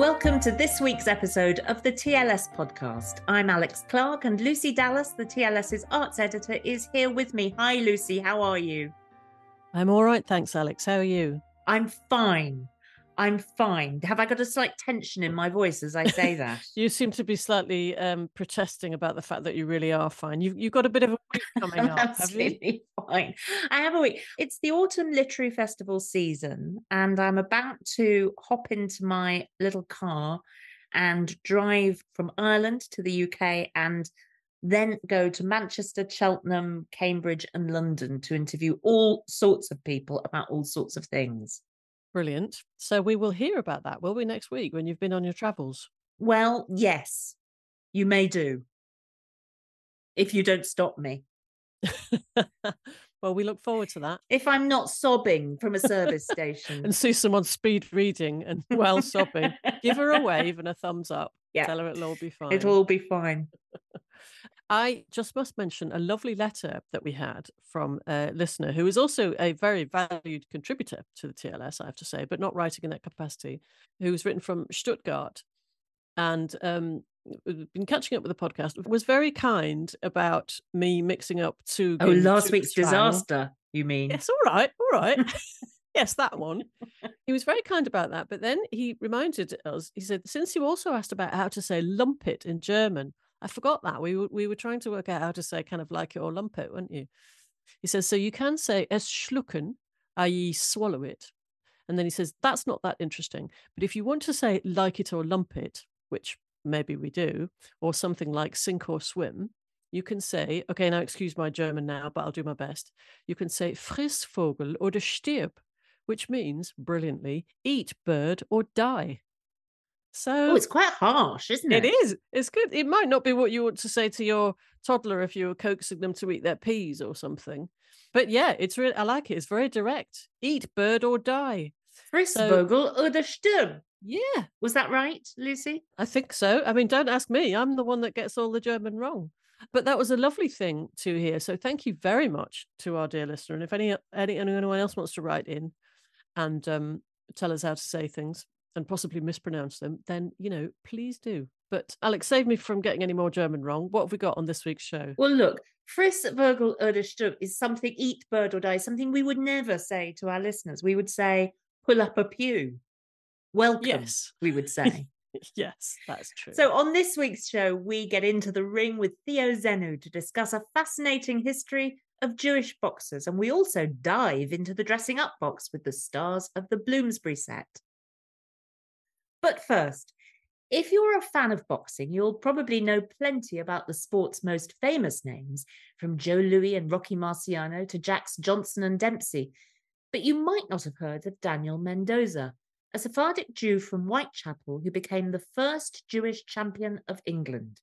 Welcome to this week's episode of the TLS podcast. I'm Alex Clark and Lucy Dallas, the TLS's arts editor, is here with me. Hi, Lucy. How are you? I'm all right, thanks, Alex. How are you? I'm fine. I'm fine. Have I got a slight tension in my voice as I say that? you seem to be slightly um, protesting about the fact that you really are fine. You've, you've got a bit of a week coming up, have you? fine. I have a week. It's the Autumn Literary Festival season, and I'm about to hop into my little car and drive from Ireland to the UK and then go to Manchester, Cheltenham, Cambridge, and London to interview all sorts of people about all sorts of things. Brilliant. So we will hear about that, will we, next week when you've been on your travels? Well, yes, you may do. If you don't stop me. well, we look forward to that. If I'm not sobbing from a service station and see someone speed reading and while sobbing, give her a wave and a thumbs up. Yeah. Tell her it'll all be fine. It'll all be fine. I just must mention a lovely letter that we had from a listener who is also a very valued contributor to the TLS, I have to say, but not writing in that capacity, who was written from Stuttgart and um, been catching up with the podcast, was very kind about me mixing up two. Oh, last week's disaster, you mean? Yes, all right, all right. yes, that one. He was very kind about that. But then he reminded us, he said, since you also asked about how to say lumpet in German, I forgot that. We were, we were trying to work out how to say kind of like it or lump it, weren't you? He says, so you can say es schlucken, i.e., swallow it. And then he says, that's not that interesting. But if you want to say like it or lump it, which maybe we do, or something like sink or swim, you can say, okay, now excuse my German now, but I'll do my best. You can say friss Vogel oder stirb, which means brilliantly, eat bird or die. So oh, it's quite harsh, isn't it? It is. It's good. It might not be what you want to say to your toddler if you were coaxing them to eat their peas or something. But yeah, it's really I like it. It's very direct. Eat bird or die. Frissvogel so, oder stirb. Yeah. Was that right, Lucy? I think so. I mean, don't ask me. I'm the one that gets all the German wrong. But that was a lovely thing to hear. So thank you very much to our dear listener. And if any, any anyone else wants to write in and um, tell us how to say things, and possibly mispronounce them, then, you know, please do. But Alex, save me from getting any more German wrong. What have we got on this week's show? Well, look, Friss oder Stub is something, eat bird or die, something we would never say to our listeners. We would say, pull up a pew. Welcome, yes. we would say. yes, that's true. So, on this week's show, we get into the ring with Theo Zenou to discuss a fascinating history of Jewish boxers, and we also dive into the dressing up box with the stars of the Bloomsbury set. But first, if you're a fan of boxing, you'll probably know plenty about the sport's most famous names, from Joe Louis and Rocky Marciano to Jack Johnson and Dempsey. But you might not have heard of Daniel Mendoza, a Sephardic Jew from Whitechapel who became the first Jewish champion of England.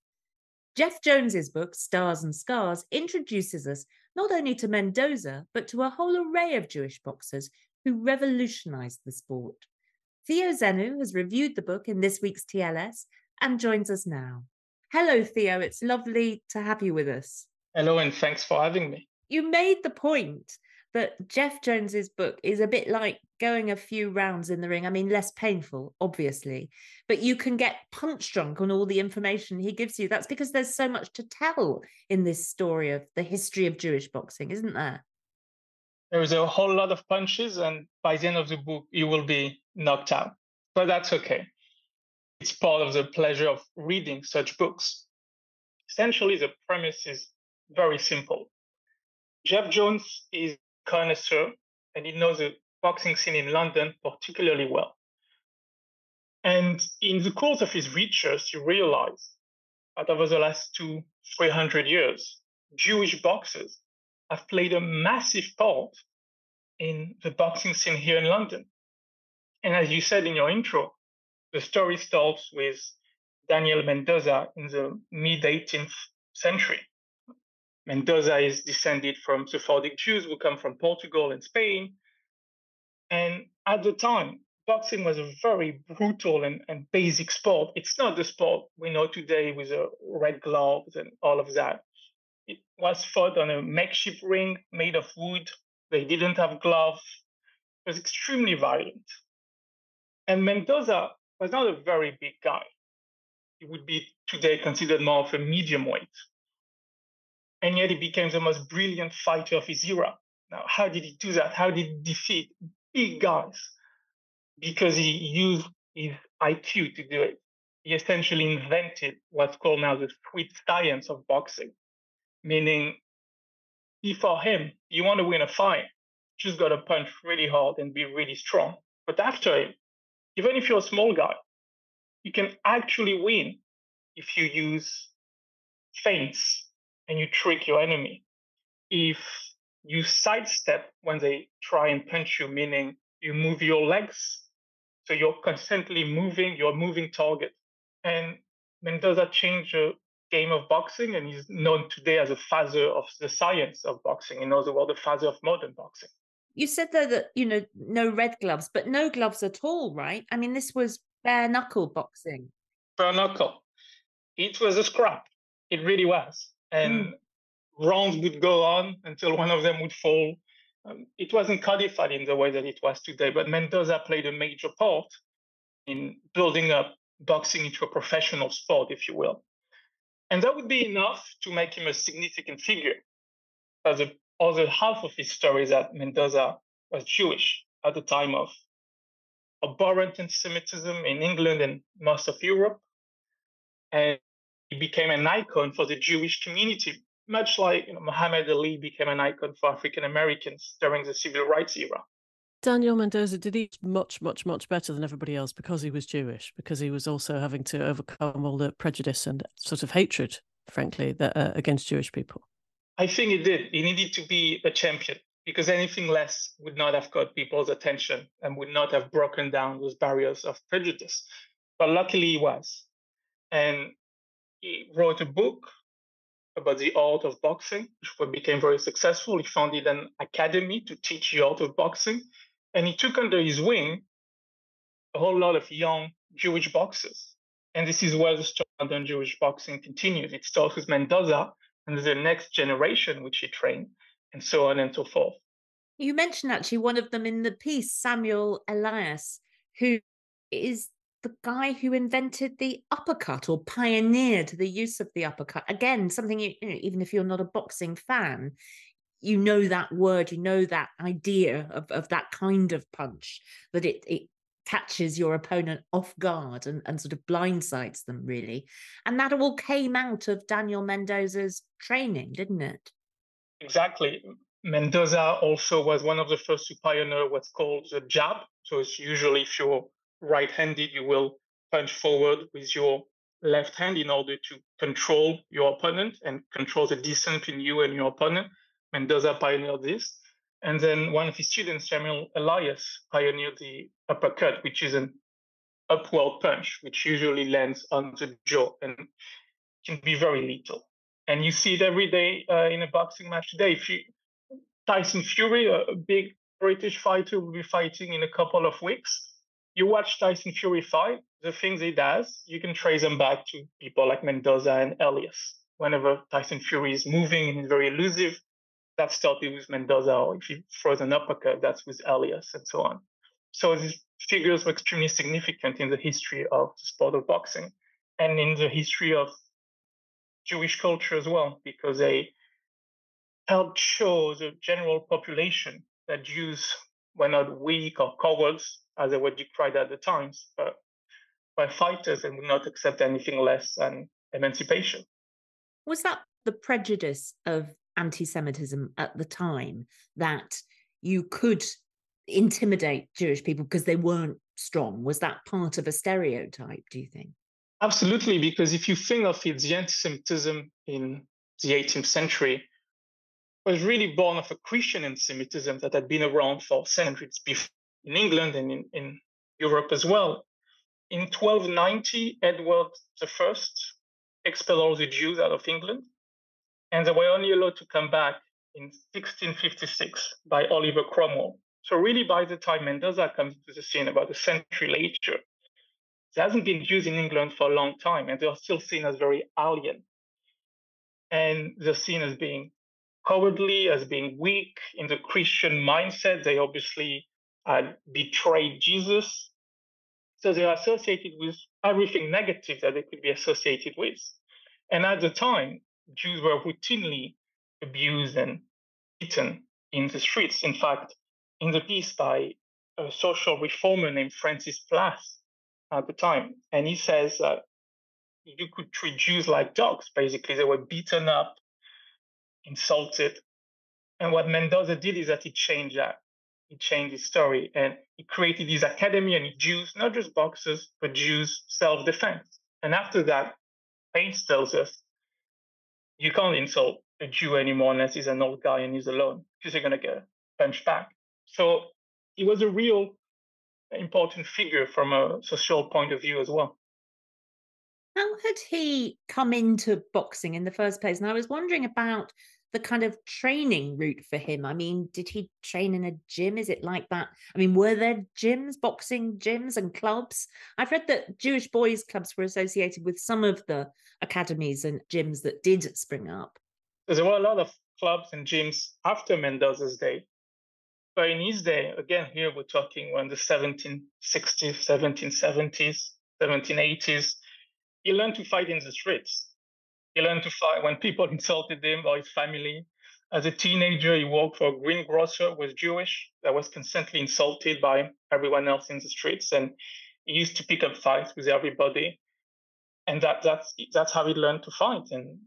Jeff Jones's book, Stars and Scars, introduces us not only to Mendoza, but to a whole array of Jewish boxers who revolutionized the sport. Theo Zenou has reviewed the book in this week's TLS and joins us now. Hello, Theo. It's lovely to have you with us. Hello, and thanks for having me. You made the point that Jeff Jones's book is a bit like going a few rounds in the ring. I mean, less painful, obviously, but you can get punch drunk on all the information he gives you. That's because there's so much to tell in this story of the history of Jewish boxing, isn't there? There is a whole lot of punches, and by the end of the book, you will be knocked out. But that's okay. It's part of the pleasure of reading such books. Essentially, the premise is very simple. Jeff Jones is a connoisseur and he knows the boxing scene in London particularly well. And in the course of his research, he realized that over the last two, 300 years, Jewish boxers have played a massive part in the boxing scene here in London. And as you said in your intro, the story starts with Daniel Mendoza in the mid 18th century. Mendoza is descended from Sephardic Jews who come from Portugal and Spain. And at the time, boxing was a very brutal and, and basic sport. It's not the sport we know today with a red gloves and all of that. It was fought on a makeshift ring made of wood. They didn't have gloves. It was extremely violent. And Mendoza was not a very big guy. He would be today considered more of a medium weight and yet he became the most brilliant fighter of his era. Now, how did he do that? How did he defeat big guys? Because he used his IQ to do it. He essentially invented what's called now the sweet science of boxing, meaning before him, you want to win a fight, just got to punch really hard and be really strong. But after him, even if you're a small guy, you can actually win if you use feints and you trick your enemy. If you sidestep when they try and punch you, meaning you move your legs, so you're constantly moving, you're moving target. And Mendoza changed the game of boxing and he's known today as a father of the science of boxing, in other words, the father of modern boxing. You said though that, you know, no red gloves, but no gloves at all, right? I mean, this was bare knuckle boxing. Bare knuckle. It was a scrap. It really was and mm. rounds would go on until one of them would fall. Um, it wasn't codified in the way that it was today, but Mendoza played a major part in building up boxing into a professional sport, if you will. And that would be enough to make him a significant figure. As the other half of his story is that Mendoza was Jewish at the time of abhorrent anti-Semitism in England and most of Europe. And he became an icon for the Jewish community, much like you know, Muhammad Ali became an icon for African Americans during the civil rights era. Daniel Mendoza did he much, much, much better than everybody else because he was Jewish, because he was also having to overcome all the prejudice and sort of hatred, frankly, that uh, against Jewish people. I think he did. He needed to be a champion because anything less would not have caught people's attention and would not have broken down those barriers of prejudice. But luckily, he was. And he wrote a book about the art of boxing, which became very successful. He founded an academy to teach the art of boxing, and he took under his wing a whole lot of young Jewish boxers. And this is where the story of Jewish boxing continues. It starts with Mendoza and the next generation, which he trained, and so on and so forth. You mentioned actually one of them in the piece, Samuel Elias, who is the guy who invented the uppercut or pioneered the use of the uppercut. Again, something you, you know, even if you're not a boxing fan, you know that word, you know that idea of, of that kind of punch, that it, it catches your opponent off guard and, and sort of blindsides them, really. And that all came out of Daniel Mendoza's training, didn't it? Exactly. Mendoza also was one of the first to pioneer what's called the jab. So it's usually if you're right-handed, you will punch forward with your left hand in order to control your opponent and control the distance between you and your opponent. Mendoza pioneered this. And then one of his students, Samuel Elias, pioneered the uppercut, which is an upward punch, which usually lands on the jaw and can be very lethal. And you see it every day uh, in a boxing match today. If you Tyson Fury, a, big British fighter, will be fighting in a couple of weeks you watch Tyson Fury fight, the things he does, you can trace them back to people like Mendoza and Elias. Whenever Tyson Fury is moving and very elusive, that's started with Mendoza, or if he throws an uppercut, that's with Elias, and so on. So these figures were extremely significant in the history of the sport of boxing and in the history of Jewish culture as well, because they helped show the general population that Jews were not weak or cowards, as they were decried at the times, but were fighters and would not accept anything less than emancipation. Was that the prejudice of anti Semitism at the time that you could intimidate Jewish people because they weren't strong? Was that part of a stereotype, do you think? Absolutely, because if you think of it, the anti Semitism in the 18th century was really born of a Christian anti Semitism that had been around for centuries before in England and in, in Europe as well. In 1290, Edward I expelled all the Jews out of England, and they were only allowed to come back in 1656 by Oliver Cromwell. So, really, by the time Mendoza comes to the scene about a century later, it hasn't been used in England for a long time, and they are still seen as very alien. And they're seen as being cowardly, as being weak in the Christian mindset. They obviously had betrayed Jesus. So they're associated with everything negative that they could be associated with. And at the time, Jews were routinely abused and beaten in the streets. In fact, in the piece by a social reformer named Francis Place at the time, and he says that you could treat Jews like dogs. Basically, they were beaten up, insulted. And what Mendoza did is that he changed that. He changed his story and he created his academy and he Jews, not just boxers, but Jews self defense. And after that, Place tells us you can't insult a Jew anymore unless he's an old guy and he's alone because you're going to get punched back. So he was a real important figure from a social point of view as well. How had he come into boxing in the first place? And I was wondering about the kind of training route for him? I mean, did he train in a gym? Is it like that? I mean, were there gyms, boxing gyms and clubs? I've read that Jewish boys' clubs were associated with some of the academies and gyms that did spring up. There were a lot of clubs and gyms after Mendoza's day. But in his day, again, here we're talking when the 1760s, 1770s, 1780s, he learned to fight in the streets he learned to fight when people insulted him or his family. As a teenager, he worked for a greengrocer, was Jewish, that was constantly insulted by everyone else in the streets. And he used to pick up fights with everybody. And that, that's, that's how he learned to fight. And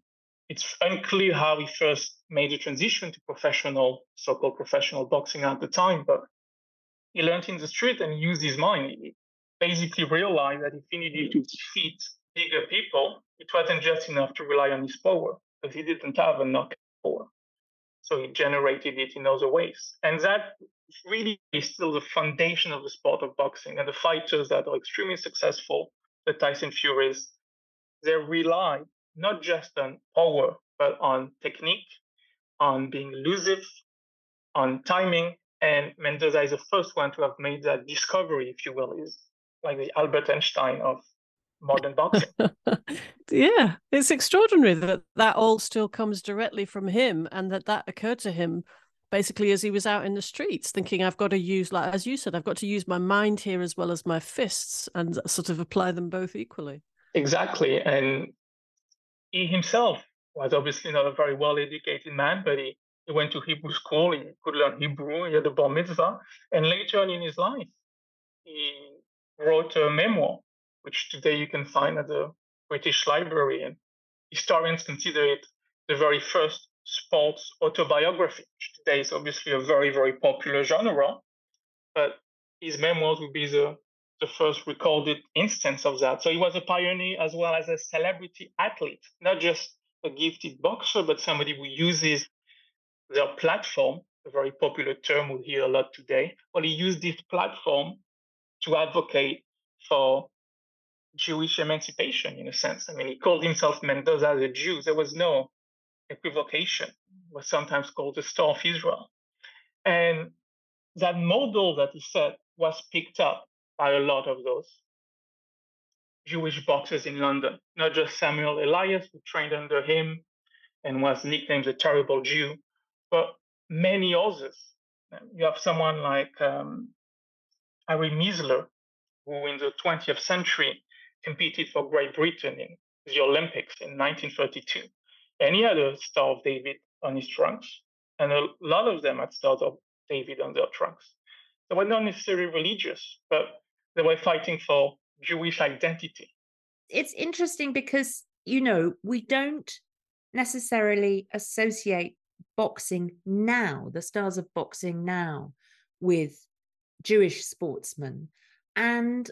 it's unclear how he first made a transition to professional, so called professional boxing at the time. But he learned in the street and used his mind. He basically realized that if he needed to defeat bigger people, it wasn't just enough to rely on his power because he didn't have a knockout power. So he generated it in other ways. And that really is still the foundation of the sport of boxing. And the fighters that are extremely successful, the Tyson Furies, they rely not just on power, but on technique, on being elusive, on timing. And Mendoza is the first one to have made that discovery, if you will, is like the Albert Einstein of modern boxing. yeah, it's extraordinary that that all still comes directly from him and that that occurred to him basically as he was out in the streets thinking I've got to use like as you said I've got to use my mind here as well as my fists and sort of apply them both equally. Exactly and he himself was obviously not a very well educated man but he, he went to Hebrew school he could learn Hebrew he had a bar mitzvah and later on in his life he wrote a memoir which today you can find at the British Library. And historians consider it the very first sports autobiography, which today is obviously a very, very popular genre. But his memoirs would be the, the first recorded instance of that. So he was a pioneer as well as a celebrity athlete, not just a gifted boxer, but somebody who uses their platform, a very popular term we hear a lot today. Well, he used this platform to advocate for Jewish emancipation in a sense. I mean, he called himself Mendoza a Jew. There was no equivocation. It was sometimes called the Star of Israel. And that model that he set was picked up by a lot of those Jewish boxers in London, not just Samuel Elias, who trained under him and was nicknamed the terrible Jew, but many others. You have someone like um, Harry Mizler, who in the 20th century competed for Great Britain in the Olympics in 1932. And he had a Star of David on his trunks. And a lot of them had Star of David on their trunks. They were not necessarily religious, but they were fighting for Jewish identity. It's interesting because, you know, we don't necessarily associate boxing now, the stars of boxing now, with Jewish sportsmen. And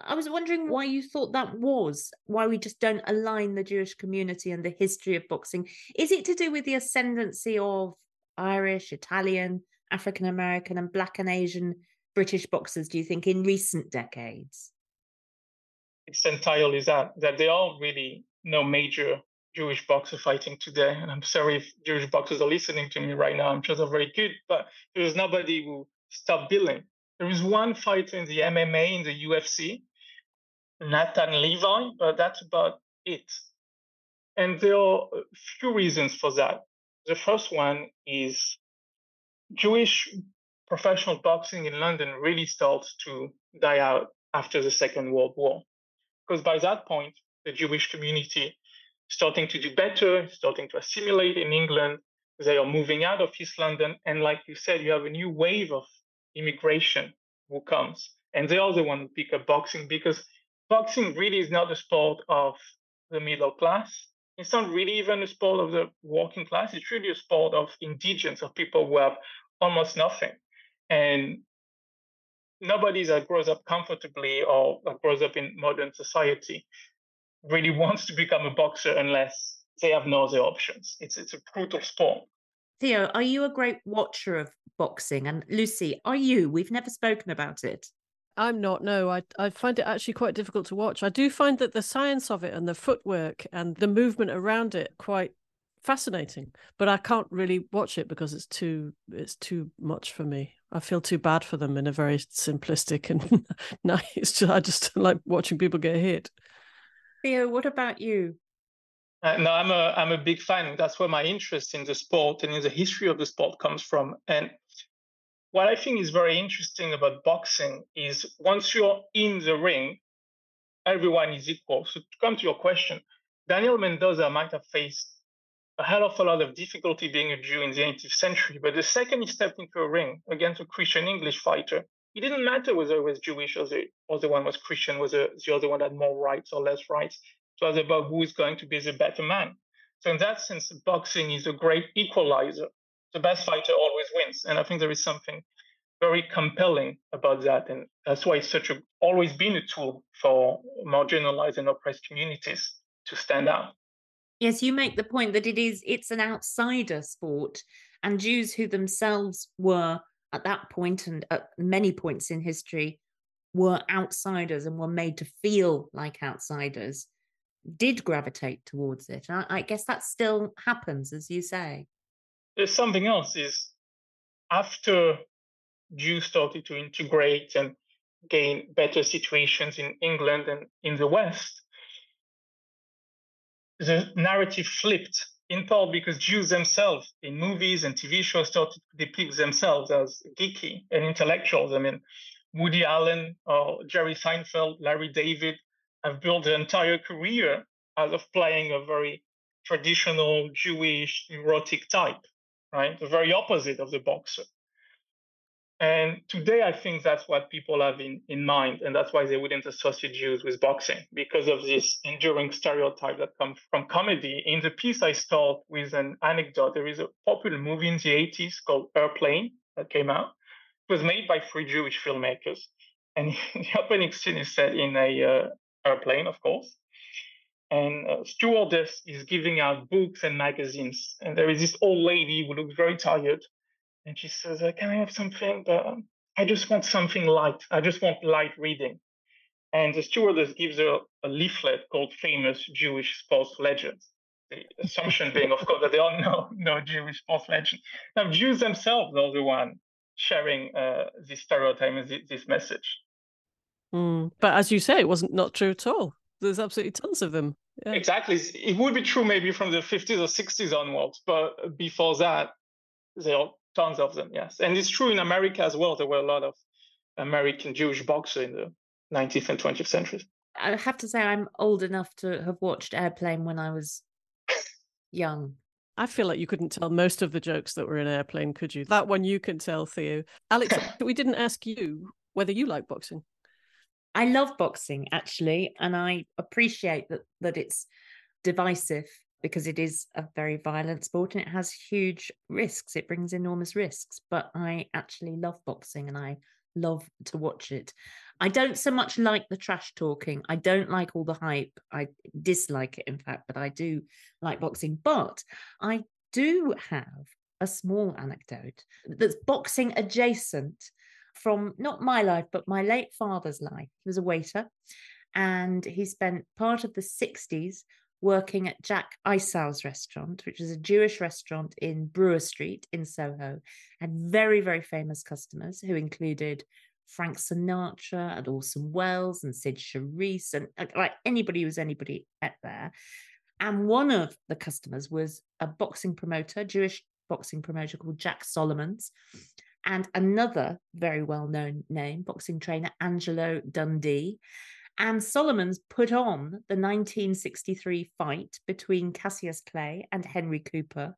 I was wondering why you thought that was, why we just don't align the Jewish community and the history of boxing. Is it to do with the ascendancy of Irish, Italian, African American, and Black and Asian British boxers, do you think, in recent decades? It's entirely that, that there are really no major Jewish boxer fighting today. And I'm sorry if Jewish boxers are listening to me right now. I'm sure they're very good, but there's nobody who stopped billing. There is one fighter in the MMA, in the UFC, Nathan Levi, but that's about it. And there are a few reasons for that. The first one is Jewish professional boxing in London really starts to die out after the Second World War. Because by that point, the Jewish community starting to do better, starting to assimilate in England. They are moving out of East London. And like you said, you have a new wave of immigration who comes. And they are the one who pick up boxing because boxing really is not a sport of the middle class. It's not really even a sport of the working class. It's really a sport of indigents, of people who have almost nothing. And nobody that grows up comfortably or grows up in modern society really wants to become a boxer unless they have no other options. It's it's a brutal sport. Theo, are you a great watcher of boxing? And Lucy, are you? We've never spoken about it. I'm not. No, I I find it actually quite difficult to watch. I do find that the science of it and the footwork and the movement around it quite fascinating, but I can't really watch it because it's too it's too much for me. I feel too bad for them in a very simplistic and nice. I just like watching people get hit. Theo, what about you? Uh, no, I'm a I'm a big fan. That's where my interest in the sport and in the history of the sport comes from. And what I think is very interesting about boxing is once you're in the ring, everyone is equal. So to come to your question, Daniel Mendoza might have faced a hell of a lot of difficulty being a Jew in the 18th century, but the second he stepped into a ring against a Christian English fighter, it didn't matter whether it was Jewish or the other one was Christian, whether the other one had more rights or less rights. It was about who is going to be the better man. So in that sense, boxing is a great equalizer. The best fighter always wins, and I think there is something very compelling about that, and that's why it's such a always been a tool for marginalized and oppressed communities to stand out. Yes, you make the point that it is it's an outsider sport, and Jews who themselves were at that point and at many points in history were outsiders and were made to feel like outsiders did gravitate towards it. I, I guess that still happens, as you say. There's something else is after Jews started to integrate and gain better situations in England and in the West, the narrative flipped in part because Jews themselves in movies and TV shows started to depict themselves as geeky and intellectuals. I mean, Woody Allen or Jerry Seinfeld, Larry David have built their entire career out of playing a very traditional Jewish neurotic type, right? The very opposite of the boxer. And today, I think that's what people have in, in mind. And that's why they wouldn't associate Jews with boxing because of this enduring stereotype that comes from comedy. In the piece, I start with an anecdote. There is a popular movie in the 80s called Airplane that came out. It was made by three Jewish filmmakers. And the opening scene is set in a uh, airplane, of course. And uh, stewardess is giving out books and magazines. And there is this old lady who looks very tired and she says, uh, "Can I have something? But um, I just want something light. I just want light reading." And the stewardess gives her a leaflet called "Famous Jewish Sports Legends." The assumption being, of course, that there are no no Jewish sports legends. Now, Jews themselves are the one sharing uh, this stereotype and this, this message. Mm. But as you say, it wasn't not true at all. There's absolutely tons of them. Yeah. Exactly. It would be true maybe from the 50s or 60s onwards, but before that, they are tons of them. Yes, and it's true in America as well. There were a lot of American Jewish boxers in the 19th and 20th centuries. I have to say, I'm old enough to have watched Airplane when I was young. I feel like you couldn't tell most of the jokes that were in Airplane, could you? That one you can tell, Theo. Alex, we didn't ask you whether you like boxing. I love boxing actually, and I appreciate that that it's divisive because it is a very violent sport and it has huge risks. It brings enormous risks, but I actually love boxing and I love to watch it. I don't so much like the trash talking. I don't like all the hype. I dislike it, in fact, but I do like boxing. But I do have a small anecdote that's boxing adjacent from not my life, but my late father's life. He was a waiter and he spent part of the 60s working at Jack Isow's restaurant, which is a Jewish restaurant in Brewer Street in Soho, had very, very famous customers who included Frank Sinatra and Orson Welles and Cyd Charisse and like anybody who was anybody at there. And one of the customers was a boxing promoter, Jewish boxing promoter called Jack Solomons, and another very well known name, boxing trainer, Angelo Dundee. And Solomons put on the 1963 fight between Cassius Clay and Henry Cooper.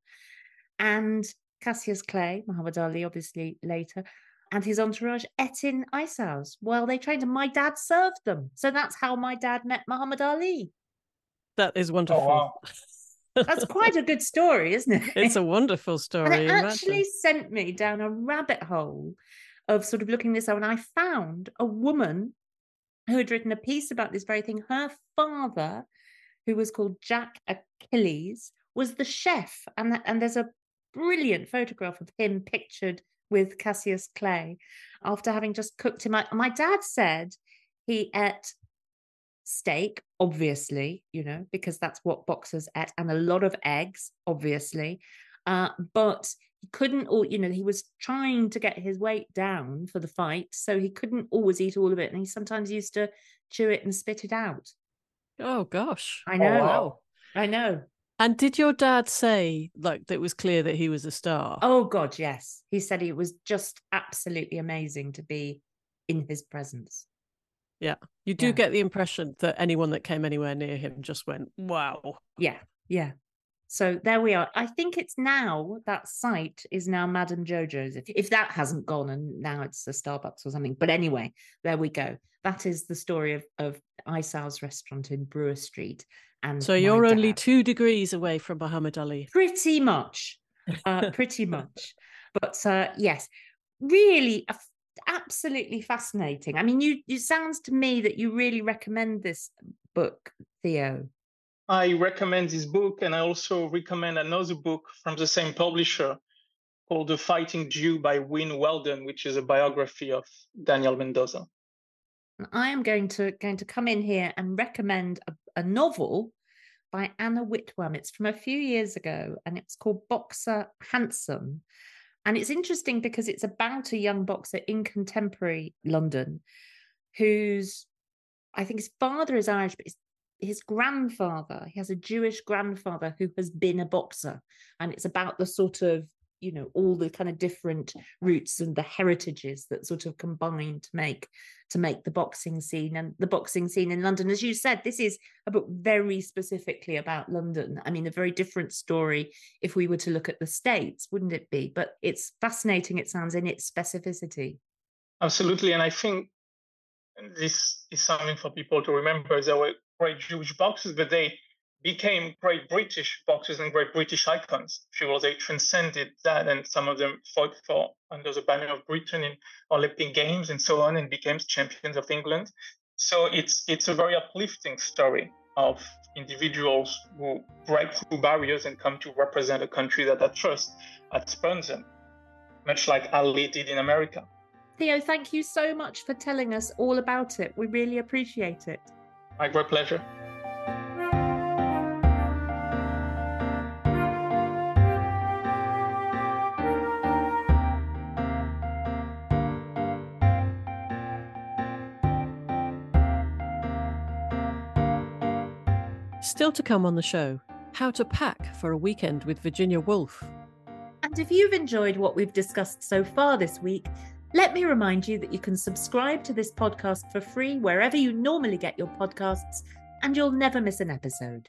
And Cassius Clay, Muhammad Ali, obviously later, and his entourage ate in Isow's while they trained, and my dad served them. So that's how my dad met Muhammad Ali. That is wonderful. Oh, wow. That's quite a good story, isn't it? It's a wonderful story. And it actually sent me down a rabbit hole of sort of looking this up, and I found a woman who had written a piece about this very thing. Her father, who was called Jack Achilles, was the chef, and that, and there's a brilliant photograph of him pictured with Cassius Clay after having just cooked him. My dad said he ate steak, obviously, you know, because that's what boxers ate, and a lot of eggs, obviously. Uh, but he couldn't all you know he was trying to get his weight down for the fight so he couldn't always eat all of it and he sometimes used to chew it and spit it out oh gosh i oh, know oh, wow. i know and did your dad say like that it was clear that he was a star? Oh God, yes. He said it was just absolutely amazing to be in his presence. Yeah. You do yeah. get the impression that anyone that came anywhere near him just went, wow. Yeah. Yeah. So there we are. I think it's now that site is now Madame Jojo's. If, if that hasn't gone and now it's a Starbucks or something. But anyway, there we go. That is the story of, of Isow's restaurant in Brewer Street. And so you're only two degrees away from Muhammad Ali. Pretty much, uh, pretty much. But uh, yes, really, absolutely fascinating. I mean, you. It sounds to me that you really recommend this book, Theo. I recommend this book, and I also recommend another book from the same publisher called The Fighting Jew by Win Weldon, which is a biography of Daniel Mendoza. I am going to going to come in here and recommend a, a novel by Anna Whitwham. It's from a few years ago and it's called Boxer Handsome. And it's interesting because it's about a young boxer in contemporary London whose, I think his father is Irish, but his, his grandfather, he has a Jewish grandfather who has been a boxer. And it's about the sort of you know all the kind of different roots and the heritages that sort of combine to make to make the boxing scene and the boxing scene in london. As you said this is a book very specifically about london. I mean a very different story if we were to look at the states wouldn't it be? But it's fascinating it sounds in its specificity. Absolutely and i think this is something for people to remember there were great jewish boxers but they became great British boxers and great British icons. If you will, they transcended that, and some of them fought for under the banner of Britain in Olympic Games and so on, and became champions of England. So it's it's a very uplifting story of individuals who break through barriers and come to represent a country that at first had spurned them, much like Ali did in America. Theo, thank you so much for telling us all about it. We really appreciate it. My great pleasure. Still to come on the show how to pack for a weekend with Virginia Woolf. And if you've enjoyed what we've discussed so far this week, let me remind you that you can subscribe to this podcast for free wherever you normally get your podcasts, and you'll never miss an episode.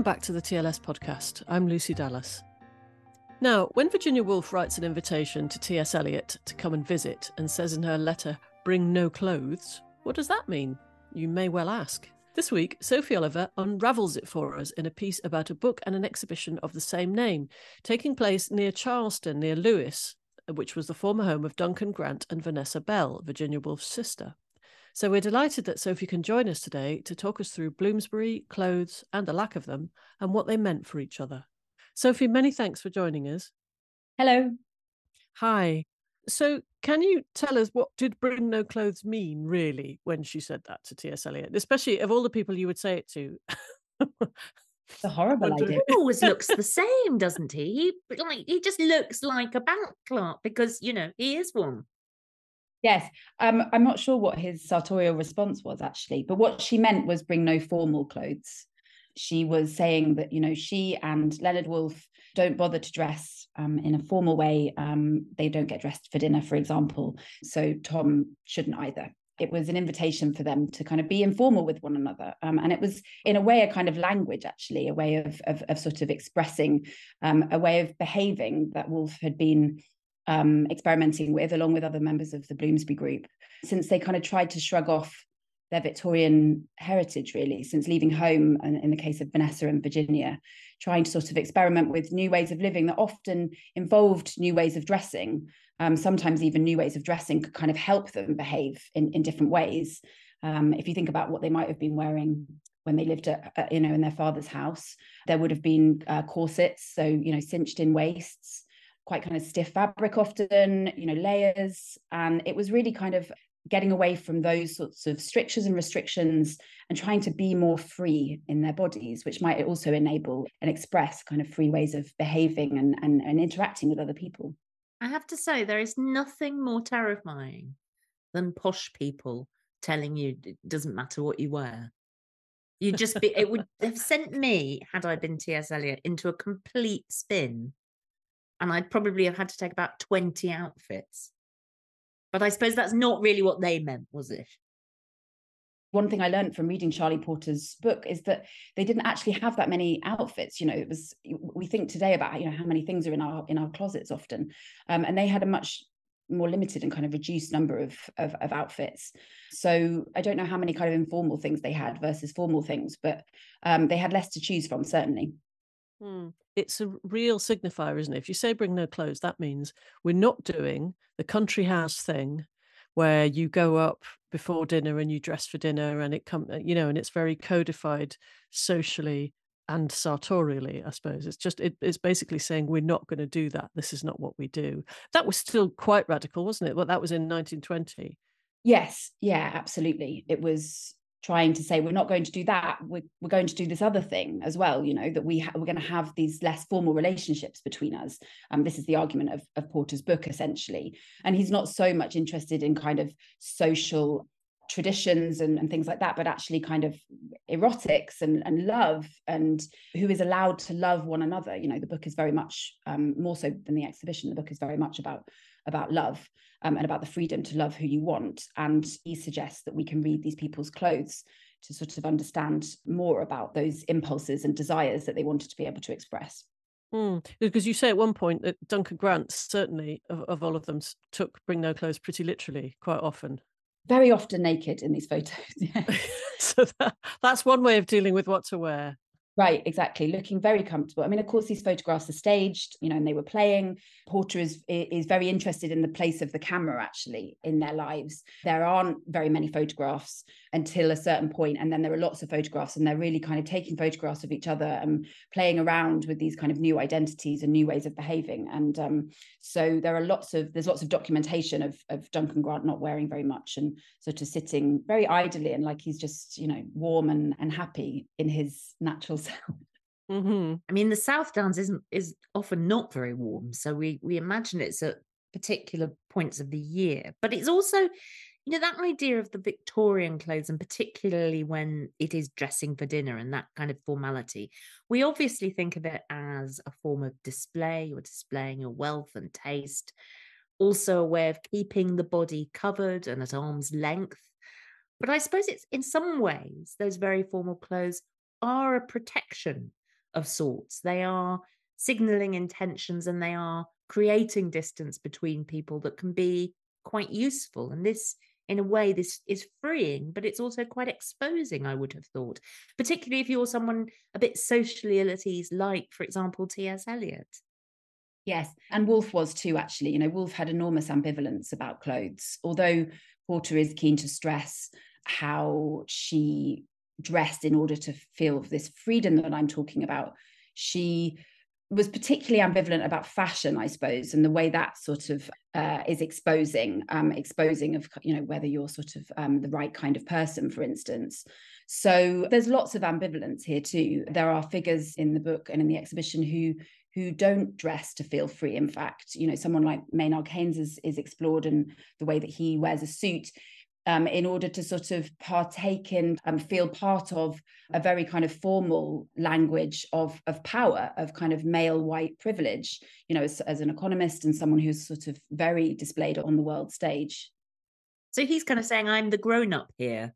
Welcome back to the TLS podcast. I'm Lucy Dallas. Now, when Virginia Woolf writes an invitation to T.S. Eliot to come and visit and says in her letter, bring no clothes, what does that mean? You may well ask. This week, Sophie Oliver unravels it for us in a piece about a book and an exhibition of the same name, taking place near Charleston, near Lewes, which was the former home of Duncan Grant and Vanessa Bell, Virginia Woolf's sister. So we're delighted that Sophie can join us today to talk us through Bloomsbury, clothes, and the lack of them, and what they meant for each other. Sophie, many thanks for joining us. Hello. Hi. So, can you tell us what did bring no clothes mean really when she said that to T.S. Eliot, especially of all the people you would say it to? It's a horrible idea. He always looks the same, doesn't he? He like he just looks like a bank clerk because you know he is one. Yes, um, I'm not sure what his sartorial response was actually, but what she meant was bring no formal clothes. She was saying that you know she and Leonard Woolf don't bother to dress um, in a formal way. Um, they don't get dressed for dinner, for example. So Tom shouldn't either. It was an invitation for them to kind of be informal with one another, um, and it was in a way a kind of language, actually, a way of of, of sort of expressing, um, a way of behaving that Woolf had been um, experimenting with, along with other members of the Bloomsbury group, since they kind of tried to shrug off their Victorian heritage, really, since leaving home, and in the case of Vanessa and Virginia, trying to sort of experiment with new ways of living that often involved new ways of dressing. Um, sometimes even new ways of dressing could kind of help them behave in, in different ways. Um, if you think about what they might have been wearing when they lived at, you know, in their father's house, there would have been uh, corsets, so you know, cinched in waists, quite kind of stiff fabric often, you know, layers. And it was really kind of getting away from those sorts of strictures and restrictions and trying to be more free in their bodies, which might also enable and express kind of free ways of behaving and, and, and interacting with other people. I have to say, there is nothing more terrifying than posh people telling you it doesn't matter what you wear. You'd just be, it would have sent me, had I been T.S. Eliot, into a complete spin and I'd probably have had to take about 20 outfits. But I suppose that's not really what they meant, was it? One thing I learned from reading Charlie Porter's book is that they didn't actually have that many outfits. You know, it was we think today about you know how many things are in our in our closets often, um, and they had a much more limited and kind of reduced number of, of, of outfits. So I don't know how many kind of informal things they had versus formal things, but um, they had less to choose from certainly. Hmm. It's a real signifier, isn't it? If you say bring no clothes, that means we're not doing the country house thing where you go up before dinner and you dress for dinner and it come uh, you know and it's very codified socially and sartorially i suppose. It's just it, it's basically saying we're not going to do that. This is not what we do. That was still quite radical wasn't it? Well that was in 1920 yes. Yeah absolutely. It was trying to say we're not going to do that. We're, we're going to do this other thing as well you know that we ha- we're going to have these less formal relationships between us. Um, this is the argument of, of porter's book essentially. And he's not so much interested in kind of social traditions and, and things like that but actually kind of erotics and, and love and who is allowed to love one another. You know the book is very much um, more so than the exhibition. The book is very much about about love um, and about the freedom to love who you want. And he suggests that we can read these people's clothes to sort of understand more about those impulses and desires that they wanted to be able to express. Mm. Because you say at one point that Duncan Grant, certainly of, of all of them, took Bring No Clothes pretty literally quite often. Very often naked in these photos. so that, that's one way of dealing with what to wear. Right, exactly. Looking very comfortable. I mean, of course, these photographs are staged, you know, and they were playing. Porter is is very interested in the place of the camera actually in their lives. There aren't very many photographs until a certain point, and then there are lots of photographs, and they're really kind of taking photographs of each other and playing around with these kind of new identities and new ways of behaving. And um, so there are lots of there's lots of documentation of of Duncan Grant not wearing very much and sort of sitting very idly and like he's just you know warm and and happy in his natural self. Mm-hmm. I mean, the South Downs isn't is often not very warm, so we we imagine it's at particular points of the year. But it's also, you know, that idea of the Victorian clothes, and particularly when it is dressing for dinner and that kind of formality, we obviously think of it as a form of display or displaying your wealth and taste. Also, a way of keeping the body covered and at arm's length. But I suppose it's in some ways, those very formal clothes are a protection of sorts. They are signaling intentions and they are creating distance between people that can be quite useful. And this, in a way, this is freeing, but it's also quite exposing, I would have thought, particularly if you're someone a bit socially ill at ease, like, for example, T.S. Eliot. Yes, and Woolf was too, actually. You know, Woolf had enormous ambivalence about clothes, although Porter is keen to stress how she dressed in order to feel this freedom that I'm talking about. She was particularly ambivalent about fashion, I suppose, and the way that sort of uh, is exposing, um, exposing of you know whether you're sort of um, the right kind of person, for instance. So there's lots of ambivalence here too. There are figures in the book and in the exhibition who who don't dress to feel free. In fact, you know, someone like Maynard Keynes is, is explored in the way that he wears a suit um, in order to sort of partake in and feel part of a very kind of formal language of, of power, of kind of male white privilege, you know, as, as an economist and someone who's sort of very displayed on the world stage. So he's kind of saying, I'm the grown up here.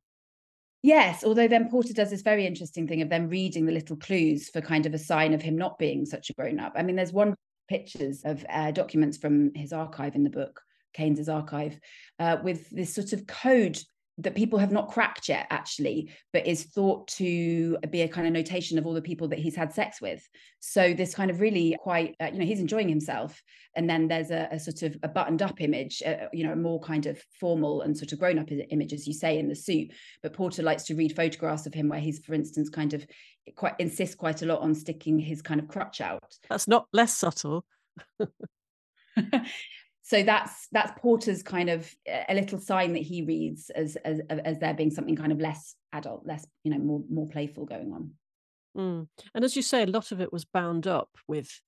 Yes, although then Porter does this very interesting thing of them reading the little clues for kind of a sign of him not being such a grown up. I mean, there's one pictures of uh, documents from his archive in the book Keynes's archive, uh, with this sort of code that people have not cracked yet, actually, but is thought to be a kind of notation of all the people that he's had sex with. So this kind of really quite, uh, you know, he's enjoying himself, and then there's a, a sort of a buttoned up image, uh, you know, a more kind of formal and sort of grown up image, as you say, in the suit. But Porter likes to read photographs of him where he's, for instance, kind of quite insists quite a lot on sticking his kind of crutch out. That's not less subtle. so that's that's porter's kind of a little sign that he reads as as as there being something kind of less adult less you know more more playful going on. Mm. and as you say a lot of it was bound up with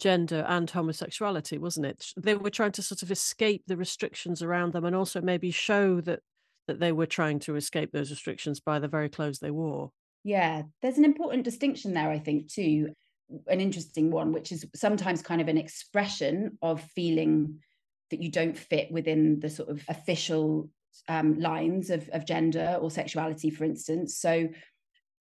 gender and homosexuality wasn't it? They were trying to sort of escape the restrictions around them and also maybe show that that they were trying to escape those restrictions by the very clothes they wore. Yeah there's an important distinction there i think too an interesting one which is sometimes kind of an expression of feeling that you don't fit within the sort of official um, lines of, of gender or sexuality, for instance. So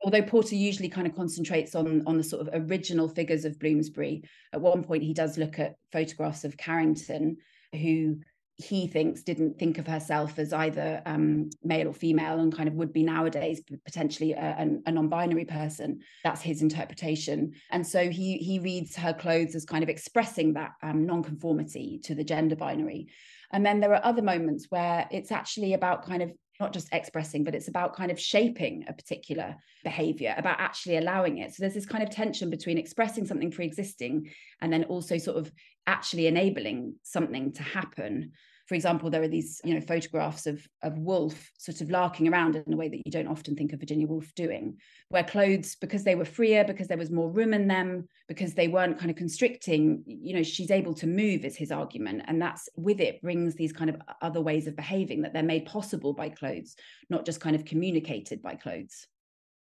although Porter usually kind of concentrates on on the sort of original figures of Bloomsbury, at one point he does look at photographs of Carrington, who he thinks didn't think of herself as either um, male or female and kind of would be nowadays potentially a, a, non-binary person. That's his interpretation. And so he he reads her clothes as kind of expressing that um, non-conformity to the gender binary. And then there are other moments where it's actually about kind of not just expressing, but it's about kind of shaping a particular behavior, about actually allowing it. So there's this kind of tension between expressing something pre existing and then also sort of actually enabling something to happen for example, there are these, you know, photographs of of Woolf sort of larking around in a way that you don't often think of Virginia Woolf doing, where clothes, because they were freer, because there was more room in them, because they weren't kind of constricting, you know, she's able to move, is his argument. And that's with it brings these kind of other ways of behaving that they're made possible by clothes, not just kind of communicated by clothes.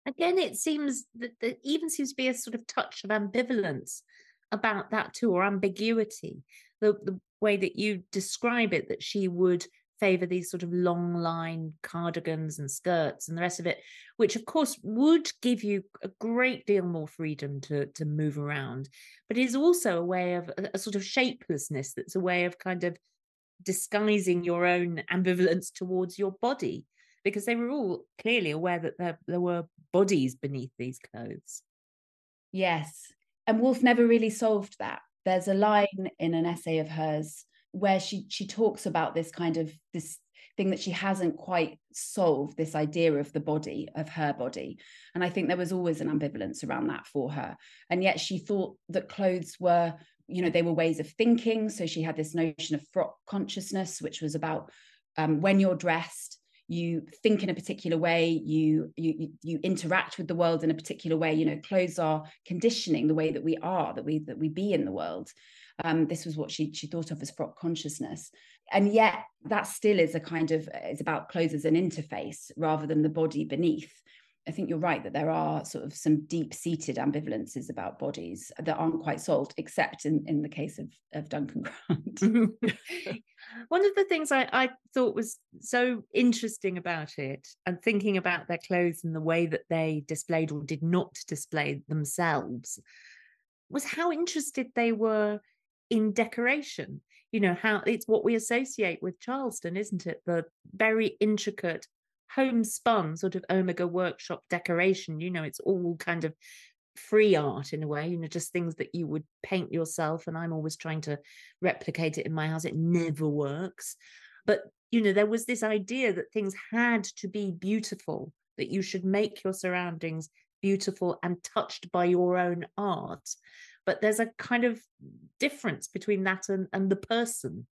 Again, it seems that there even seems to be a sort of touch of ambivalence about that too, or ambiguity. The, the way that you describe it that she would favor these sort of long line cardigans and skirts and the rest of it which of course would give you a great deal more freedom to to move around but is also a way of a, a sort of shapelessness that's a way of kind of disguising your own ambivalence towards your body because they were all clearly aware that there, there were bodies beneath these clothes Yes. And Woolf never really solved that. There's a line in an essay of hers where she she talks about this kind of this thing that she hasn't quite solved this idea of the body of her body. And i think there was always an ambivalence around that for her. And yet she thought that clothes were you know they were ways of thinking. So she had this notion of frock consciousness which was about um, when you're dressed you think in a particular way you, you you interact with the world in a particular way you know clothes are conditioning the way that we are that we that we be in the world. Um, this was what she she thought of as frock consciousness. And yet that still is a kind of is about clothes as an interface rather than the body beneath I think you're right that there are sort of some deep seated ambivalences about bodies that aren't quite solved, except in, in the case of, of Duncan Grant. Mm-hmm. One of the things I, I thought was so interesting about it and thinking about their clothes and the way that they displayed or did not display themselves was how interested they were in decoration. You know, how it's what we associate with Charleston, isn't it? The very intricate homespun sort of omega workshop decoration you know it's all kind of free art in a way you know just things that you would paint yourself and i'm always trying to replicate it in my house it never works. But you know there was this idea that things had to be beautiful that you should make your surroundings beautiful and touched by your own art. But there's a kind of difference between that and, and the person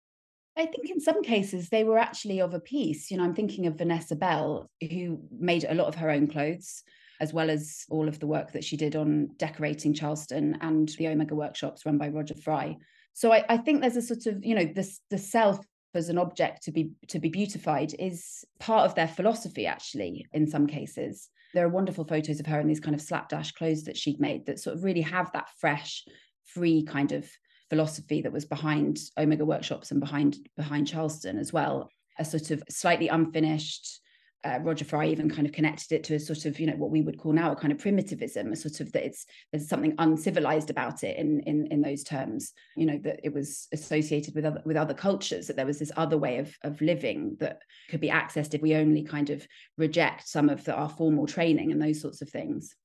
I think in some cases they were actually of a piece. You know, I'm thinking of Vanessa Bell, who made a lot of her own clothes, as well as all of the work that she did on decorating Charleston and the Omega workshops run by Roger Fry. So I, I think there's a sort of, you know, this the self as an object to be to be beautified is part of their philosophy, actually, in some cases. There are wonderful photos of her in these kind of slapdash clothes that she'd made that sort of really have that fresh, free kind of philosophy that was behind Omega workshops and behind behind Charleston as well. A sort of slightly unfinished. Uh, Roger Fry even kind of connected it to a sort of, you know, what we would call now a kind of primitivism, a sort of that it's there's something uncivilized about it in in in those terms. You know that it was associated with other with other cultures, that there was this other way of of living that could be accessed if we only kind of reject some of the, our formal training and those sorts of things.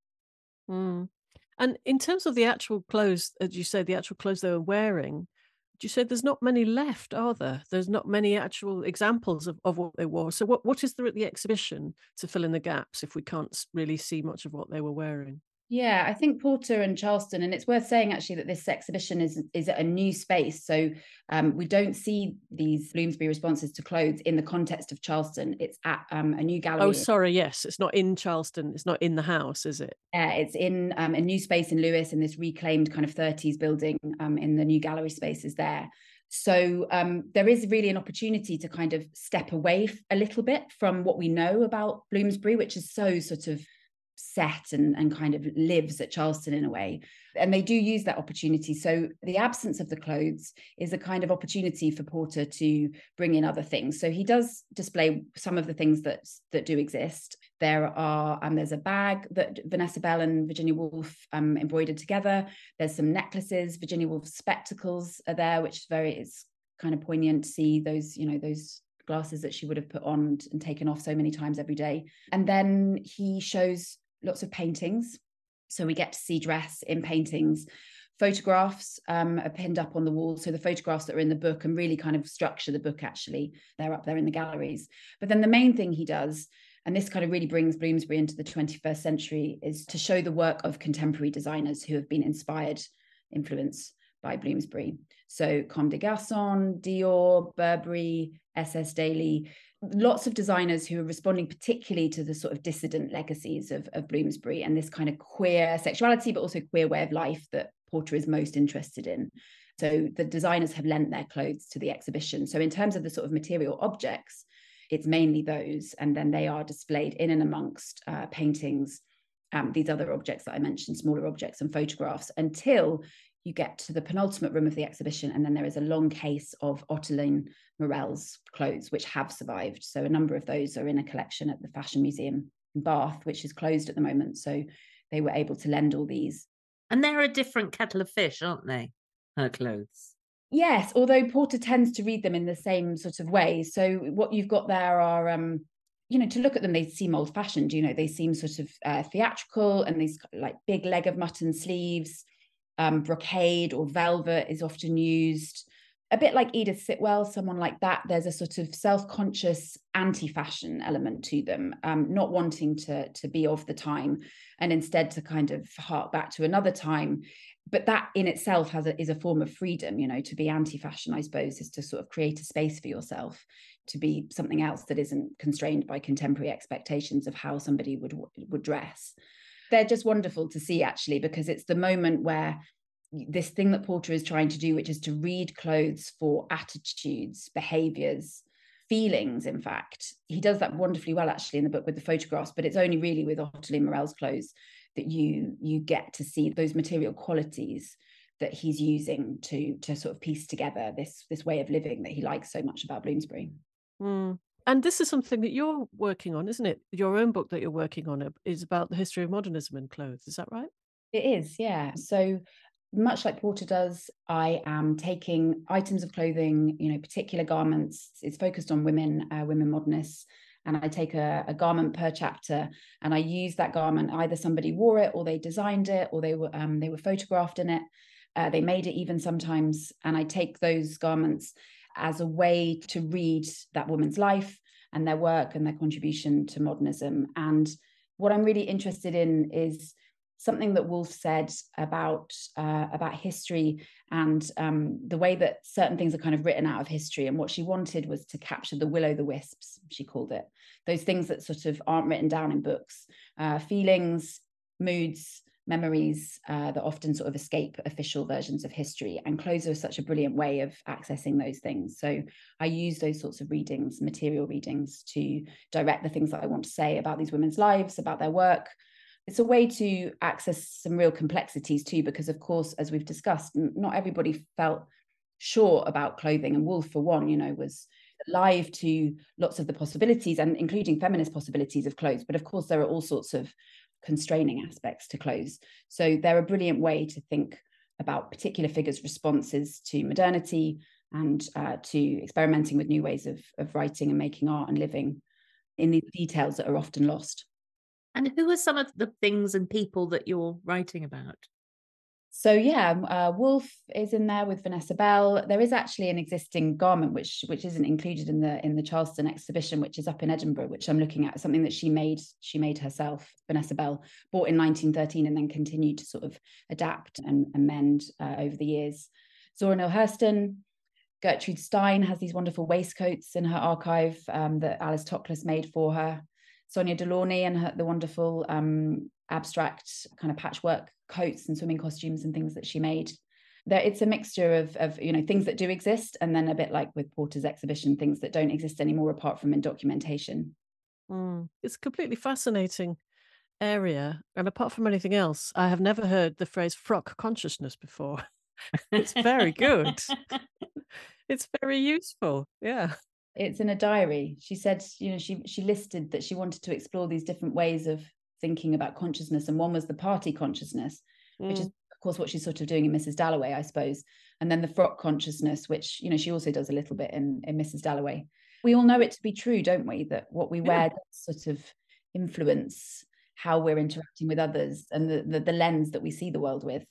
Mm. And in terms of the actual clothes, as you say, the actual clothes they were wearing, you say there's not many left, are there? There's not many actual examples of, of what they wore. So what, what is there at the exhibition to fill in the gaps if we can't really see much of what they were wearing? Yeah, I think Porter and Charleston, and it's worth saying actually that this exhibition is is at a new space. So um, we don't see these Bloomsbury responses to clothes in the context of Charleston. It's at um, a new gallery. Oh, sorry, yes, it's not in Charleston. It's not in the house, is it? Yeah, it's in um, a new space in Lewes in this reclaimed kind of 30s building um, in the new gallery spaces there. So um, there is really an opportunity to kind of step away a little bit from what we know about Bloomsbury, which is so sort of set and, and kind of lives at Charleston in a way. And they do use that opportunity. So the absence of the clothes is a kind of opportunity for Porter to bring in other things. So he does display some of the things that that do exist. There are um, there's a bag that Vanessa Bell and Virginia Woolf um, embroidered together. There's some necklaces. Virginia Woolf's spectacles are there, which is very it's kind of poignant to see those you know those glasses that she would have put on and taken off so many times every day. And then he shows lots of paintings. So we get to see dress in paintings. Photographs um, are pinned up on the wall. So the photographs that are in the book and really kind of structure the book, actually, they're up there in the galleries. But then the main thing he does, and this kind of really brings Bloomsbury into the 21st century, is to show the work of contemporary designers who have been inspired, influenced by Bloomsbury. So Comme des Garçons, Dior, Burberry, SS Daley, lots of designers who are responding particularly to the sort of dissident legacies of, of Bloomsbury and this kind of queer sexuality, but also queer way of life that Porter is most interested in. So the designers have lent their clothes to the exhibition. So in terms of the sort of material objects, it's mainly those, and then they are displayed in and amongst uh, paintings, um, these other objects that I mentioned, smaller objects and photographs, until you get to the penultimate room of the exhibition, and then there is a long case of Ottoline Morrell's clothes, which have survived. So a number of those are in a collection at the Fashion Museum in Bath, which is closed at the moment. So they were able to lend all these. And they're a different kettle of fish, aren't they? Her clothes. Yes, although Porter tends to read them in the same sort of way. So what you've got there are um, you know, to look at them, they seem old fashioned. You know, they seem sort of uh, theatrical and these like big leg of mutton sleeves. Um, brocade or velvet is often used. A bit like Edith Sitwell, someone like that. There's a sort of self-conscious anti-fashion element to them, um, not wanting to to be of the time, and instead to kind of hark back to another time. But that in itself has a, is a form of freedom. You know, to be anti-fashion, I suppose, is to sort of create a space for yourself to be something else that isn't constrained by contemporary expectations of how somebody would would dress they're just wonderful to see actually because it's the moment where this thing that porter is trying to do which is to read clothes for attitudes behaviors feelings in fact he does that wonderfully well actually in the book with the photographs but it's only really with ottoline morrell's clothes that you you get to see those material qualities that he's using to to sort of piece together this this way of living that he likes so much about bloomsbury Mm. And this is something that you're working on, isn't it? Your own book that you're working on is about the history of modernism in clothes. Is that right? It is, yeah. So much like Porter does, I am taking items of clothing, you know, particular garments. It's focused on women, uh, women modernists, and I take a, a, garment per chapter, and I use that garment. Either somebody wore it, or they designed it, or they were um, they were photographed in it. Uh, they made it even sometimes, and I take those garments as a way to read that woman's life and their work and their contribution to modernism. And what I'm really interested in is something that Woolf said about uh, about history and um, the way that certain things are kind of written out of history. And what she wanted was to capture the will o' the wisps, she called it, those things that sort of aren't written down in books, uh, feelings, moods, memories uh, that often sort of escape official versions of history. And clothes are such a brilliant way of accessing those things. So I use those sorts of readings, material readings, to direct the things that I want to say about these women's lives, about their work. It's a way to access some real complexities too, because of course, as we've discussed, not everybody felt sure about clothing. And Woolf, for one, you know, was alive to lots of the possibilities and including feminist possibilities of clothes. But of course, there are all sorts of constraining aspects to close. So they're a brilliant way to think about particular figures' responses to modernity and uh, to experimenting with new ways of, of writing and making art and living in the details that are often lost. And who are some of the things and people that you're writing about? So yeah, uh, Woolf is in there with Vanessa Bell. There is actually an existing garment which which isn't included in the in the Charleston exhibition, which is up in Edinburgh, which I'm looking at. Something that she made she made herself, Vanessa Bell, bought in 1913 and then continued to sort of adapt and amend uh, over the years. Zora Neale Hurston, Gertrude Stein has these wonderful waistcoats in her archive um, that Alice Toklas made for her. Sonia Delaunay and her, the wonderful um, abstract kind of patchwork coats and swimming costumes and things that she made. There, it's a mixture of, of you know things that do exist and then a bit like with Porter's exhibition, things that don't exist anymore apart from in documentation. Mm. It's a completely fascinating area, and apart from anything else, I have never heard the phrase "frock consciousness" before. it's very good. it's very useful. Yeah it's in a diary she said you know she she listed that she wanted to explore these different ways of thinking about consciousness and one was the party consciousness mm. which is mm. of course what she's sort of doing in mrs dalloway i suppose and then the frock consciousness which you know she also does a little bit in in mrs dalloway we all know it to be true don't we that what we wear sort of influence how we're interacting with others and the, the, the lens that we see the world with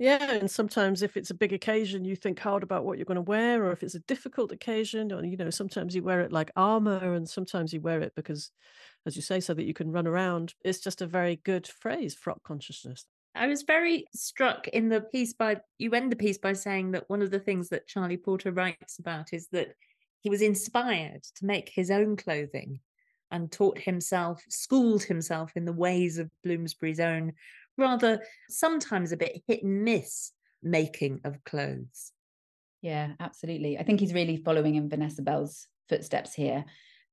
yeah, and sometimes if it's a big occasion, you think hard about what you're going to wear, or if it's a difficult occasion, or you know, sometimes you wear it like armor, and sometimes you wear it because, as you say, so that you can run around. It's just a very good phrase, frock consciousness. I was very struck in the piece by you end the piece by saying that one of the things that Charlie Porter writes about is that he was inspired to make his own clothing and taught himself, schooled himself in the ways of Bloomsbury's own rather sometimes a bit hit and miss making of clothes. Yeah, absolutely. I think he's really following in Vanessa Bell's footsteps here.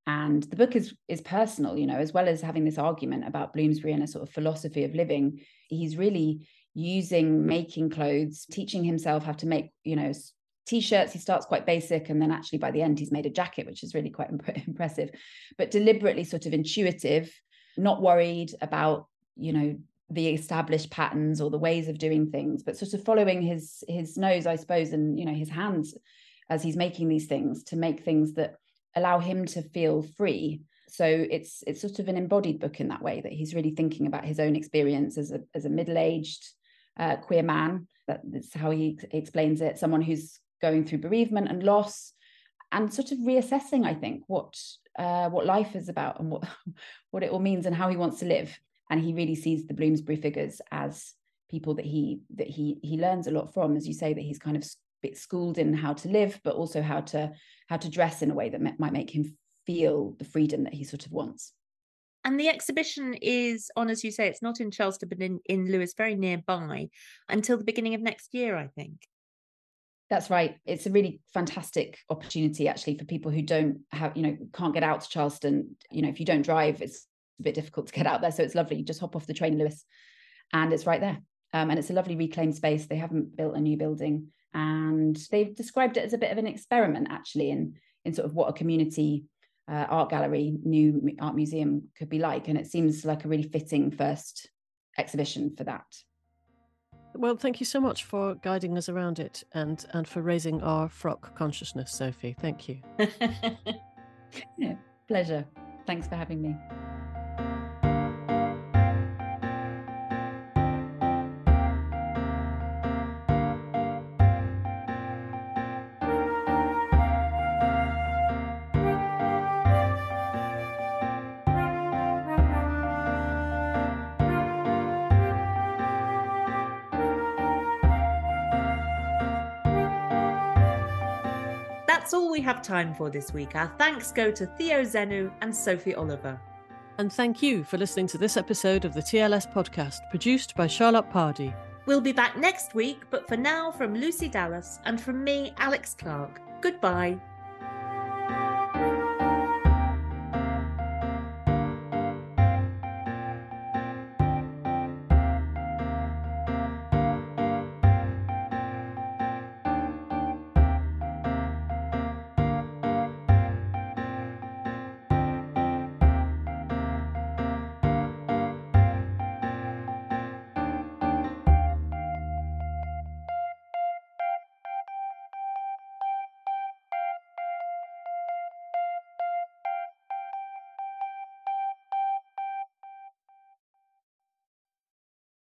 And the book is is personal, you know, as well as having this argument about Bloomsbury and a sort of philosophy of living. He's really using making clothes, teaching himself how to make, you know, t-shirts. He starts quite basic, and then actually by the end he's made a jacket, which is really quite imp- impressive. But deliberately sort of intuitive, not worried about, you know, the established patterns or the ways of doing things but sort of following his his nose i suppose and you know his hands as he's making these things to make things that allow him to feel free So it's it's sort of an embodied book in that way that he's really thinking about his own experience as a as a middle aged uh, queer man. That's how he explains it. Someone who's going through bereavement and loss, and sort of reassessing, I think, what uh, what life is about and what what it all means and how he wants to live. And he really sees the Bloomsbury figures as people that he that he he learns a lot from, as you say, that he's kind of bit schooled in how to live, but also how to how to dress in a way that might make him feel the freedom that he sort of wants. And the exhibition is on, as you say, it's not in Chelsea, but in, in Lewes, very nearby, until the beginning of next year, I think. That's right. It's a really fantastic opportunity, actually, for people who don't have, you know, can't get out to Charleston. You know, if you don't drive, it's a bit difficult to get out there. So it's lovely. You just hop off the train Lewes, and it's right there. Um, and it's a lovely reclaimed space. They haven't built a new building. And they've described it as a bit of an experiment, actually, in, in sort of what a community uh, art gallery, new art museum could be like. And it seems like a really fitting first exhibition for that. Well, thank you so much for guiding us around it and and for raising our frock consciousness, Sophie. Thank you. yeah, pleasure. Thanks for having me. Have time for this week. Our thanks go to Theo Zenou and Sophie Oliver. And thank you for listening to this episode of the TLS podcast, produced by Charlotte Pardy. We'll be back next week, but for now, from Lucy Dallas and from me, Alex Clark, goodbye.